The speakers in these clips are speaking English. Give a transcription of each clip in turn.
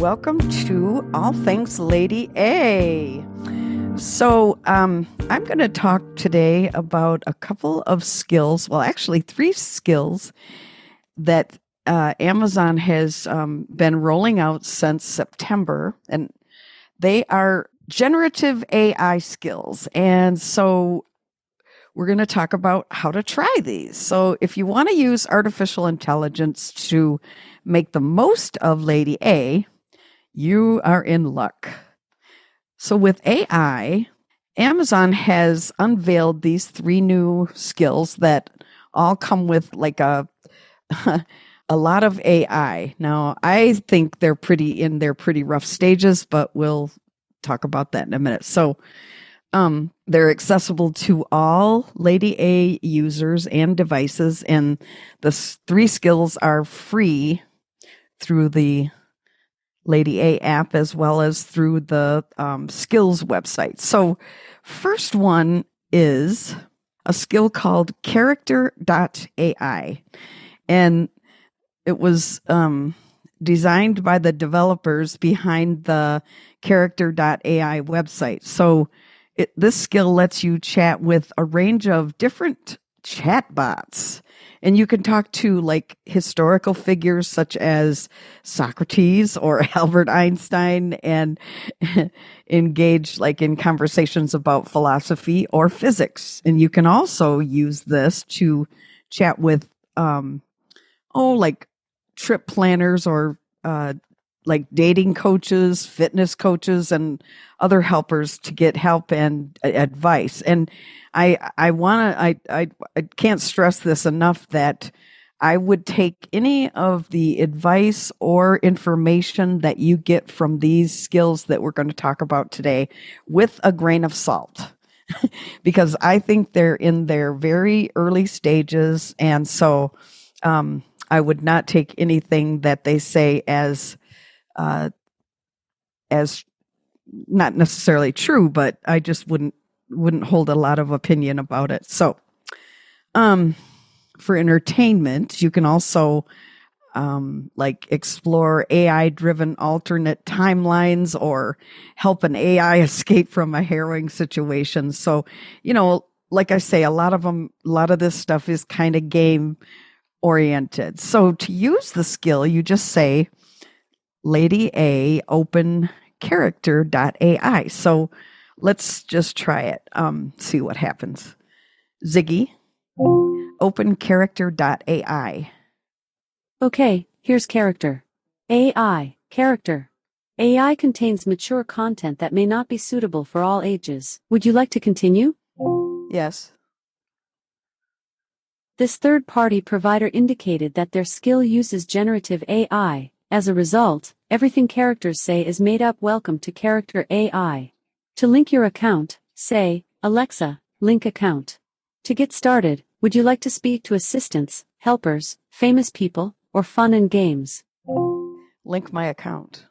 welcome to All Things Lady A. So, um, I'm going to talk today about a couple of skills, well, actually, three skills that uh, Amazon has um, been rolling out since September. And they are generative AI skills. And so, we're going to talk about how to try these. So, if you want to use artificial intelligence to make the most of Lady A, you are in luck. So, with AI, Amazon has unveiled these three new skills that all come with like a a lot of AI. Now, I think they're pretty in their pretty rough stages, but we'll talk about that in a minute. So, um, they're accessible to all Lady A users and devices, and the three skills are free through the Lady A app as well as through the um, skills website. So, first one is a skill called character.ai. And it was um, designed by the developers behind the character.ai website. So, it, this skill lets you chat with a range of different chatbots and you can talk to like historical figures such as Socrates or Albert Einstein and engage like in conversations about philosophy or physics. And you can also use this to chat with, um, oh, like trip planners or, uh, like dating coaches, fitness coaches, and other helpers to get help and advice. And I I want to I, I I can't stress this enough that I would take any of the advice or information that you get from these skills that we're going to talk about today with a grain of salt. because I think they're in their very early stages. And so um, I would not take anything that they say as, uh, as not necessarily true, but I just wouldn't wouldn't hold a lot of opinion about it. So, um, for entertainment, you can also um, like explore AI driven alternate timelines or help an AI escape from a harrowing situation. So, you know, like I say, a lot of them, a lot of this stuff is kind of game oriented. So to use the skill, you just say, Lady A open character.ai. So Let's just try it. Um, see what happens. Ziggy, open character.ai. Okay, here's character. AI, character. AI contains mature content that may not be suitable for all ages. Would you like to continue? Yes. This third party provider indicated that their skill uses generative AI. As a result, everything characters say is made up. Welcome to Character AI. To link your account, say, Alexa, link account. To get started, would you like to speak to assistants, helpers, famous people, or fun and games? Link my account.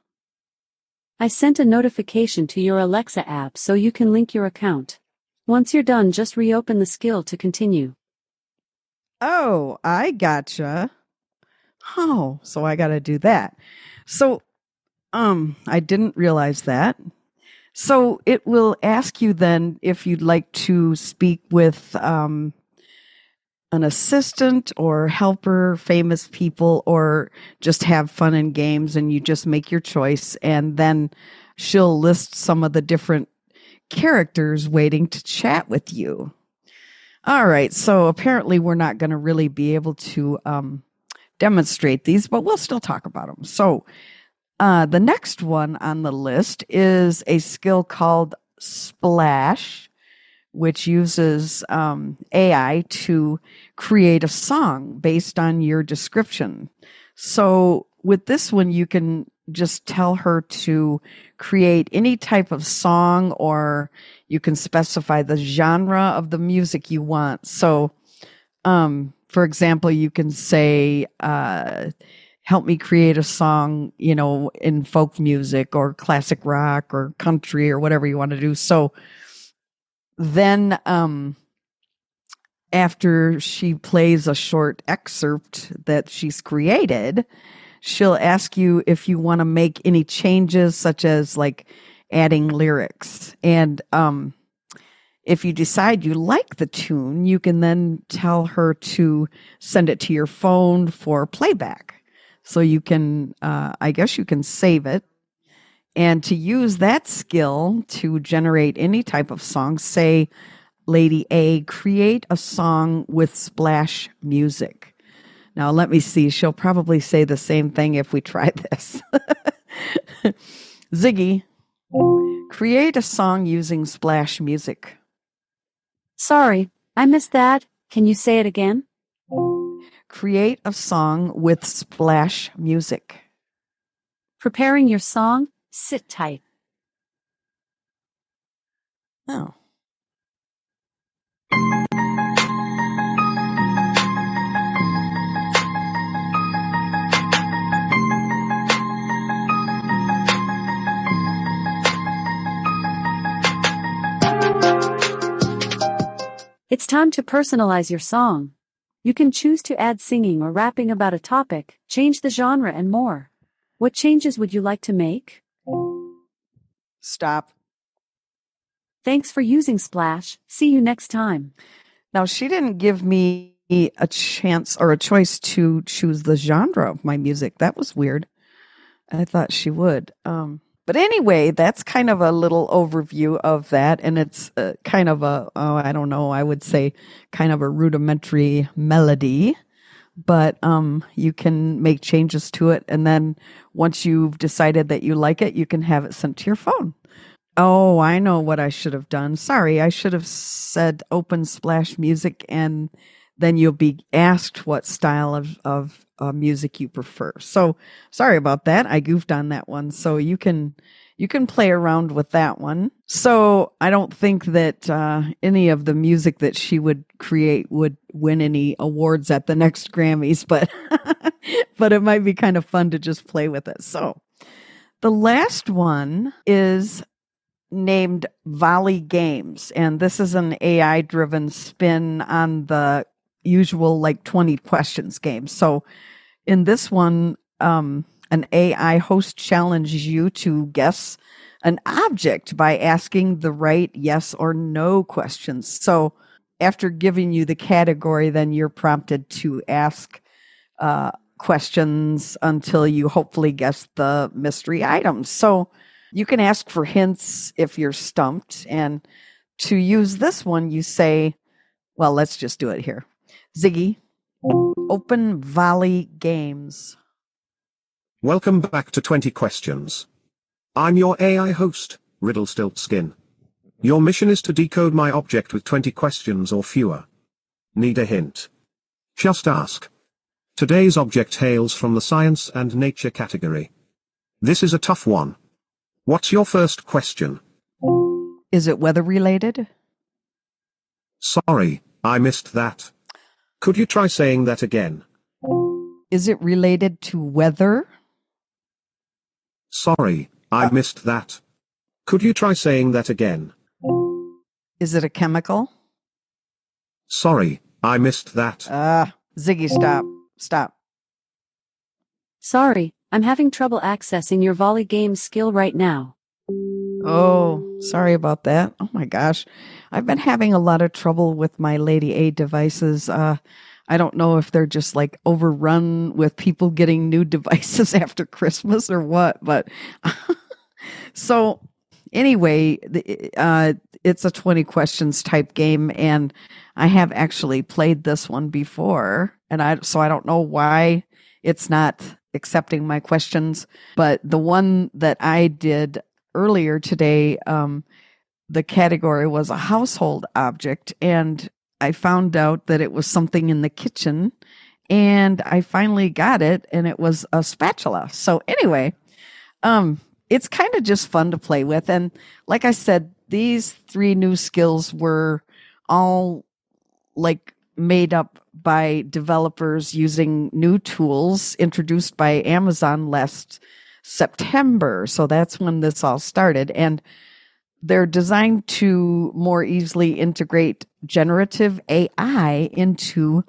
I sent a notification to your Alexa app so you can link your account. Once you're done, just reopen the skill to continue. Oh, I gotcha. Oh, so I got to do that. So, um, I didn't realize that. So it will ask you then if you'd like to speak with um, an assistant or helper, famous people, or just have fun and games, and you just make your choice. And then she'll list some of the different characters waiting to chat with you. All right. So apparently, we're not going to really be able to um, demonstrate these, but we'll still talk about them. So uh, the next one on the list is a skill called Splash, which uses um, AI to create a song based on your description. So with this one, you can just tell her to create any type of song or you can specify the genre of the music you want. So, um, for example, you can say, uh, help me create a song, you know, in folk music or classic rock or country or whatever you want to do. So then, um, after she plays a short excerpt that she's created, she'll ask you if you want to make any changes, such as like adding lyrics. And um, if you decide you like the tune, you can then tell her to send it to your phone for playback. So you can, uh, I guess you can save it. And to use that skill to generate any type of song, say, Lady A, create a song with splash music. Now, let me see. She'll probably say the same thing if we try this. Ziggy, create a song using splash music. Sorry, I missed that. Can you say it again? Create a song with splash music. Preparing your song? Sit tight. Oh. It's time to personalize your song. You can choose to add singing or rapping about a topic, change the genre, and more. What changes would you like to make? Stop. Thanks for using Splash. See you next time. Now, she didn't give me a chance or a choice to choose the genre of my music. That was weird. I thought she would. Um, but anyway, that's kind of a little overview of that. And it's uh, kind of a, oh, I don't know, I would say kind of a rudimentary melody. But um, you can make changes to it. And then once you've decided that you like it, you can have it sent to your phone. Oh, I know what I should have done. Sorry, I should have said open splash music and then you'll be asked what style of, of uh, music you prefer. So sorry about that. I goofed on that one. So you can, you can play around with that one. So I don't think that uh, any of the music that she would create would win any awards at the next Grammys, but but it might be kind of fun to just play with it. So the last one is named Volley Games, and this is an AI driven spin on the usual like 20 questions game. So in this one, um, an AI host challenges you to guess an object by asking the right yes or no questions. So after giving you the category, then you're prompted to ask uh, questions until you hopefully guess the mystery item. So you can ask for hints if you're stumped. And to use this one, you say, well, let's just do it here. Ziggy, oh. open Volley games. Welcome back to 20 Questions. I'm your AI host, Riddlestiltskin. Your mission is to decode my object with 20 questions or fewer. Need a hint? Just ask. Today's object hails from the science and nature category. This is a tough one. What's your first question? Is it weather related? Sorry, I missed that. Could you try saying that again? Is it related to weather? Sorry, I missed that. Could you try saying that again? Is it a chemical? Sorry, I missed that. Ah, Ziggy, stop. Stop. Sorry, I'm having trouble accessing your volley game skill right now. Oh, sorry about that. Oh my gosh. I've been having a lot of trouble with my Lady A devices. Uh, I don't know if they're just like overrun with people getting new devices after Christmas or what, but so anyway, uh, it's a 20 questions type game and I have actually played this one before and I, so I don't know why it's not accepting my questions, but the one that I did earlier today, um, the category was a household object, and I found out that it was something in the kitchen, and I finally got it, and it was a spatula. So anyway, um, it's kind of just fun to play with, and like I said, these three new skills were all like made up by developers using new tools introduced by Amazon last September. So that's when this all started. And they're designed to more easily integrate generative AI into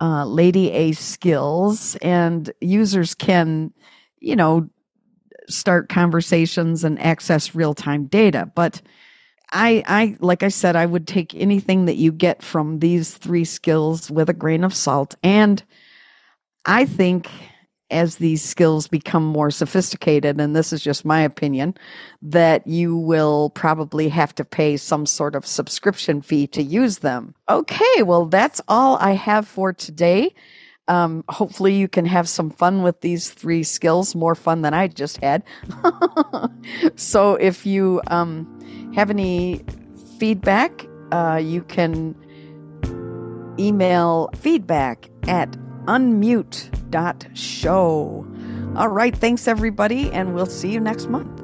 uh, Lady A skills, and users can, you know, start conversations and access real time data. But I, I, like I said, I would take anything that you get from these three skills with a grain of salt. And I think as these skills become more sophisticated, and this is just my opinion, that you will probably have to pay some sort of subscription fee to use them. Okay, well, that's all I have for today. Um, hopefully, you can have some fun with these three skills, more fun than I just had. so, if you um, have any feedback, uh, you can email feedback at unmute.show. All right, thanks everybody, and we'll see you next month.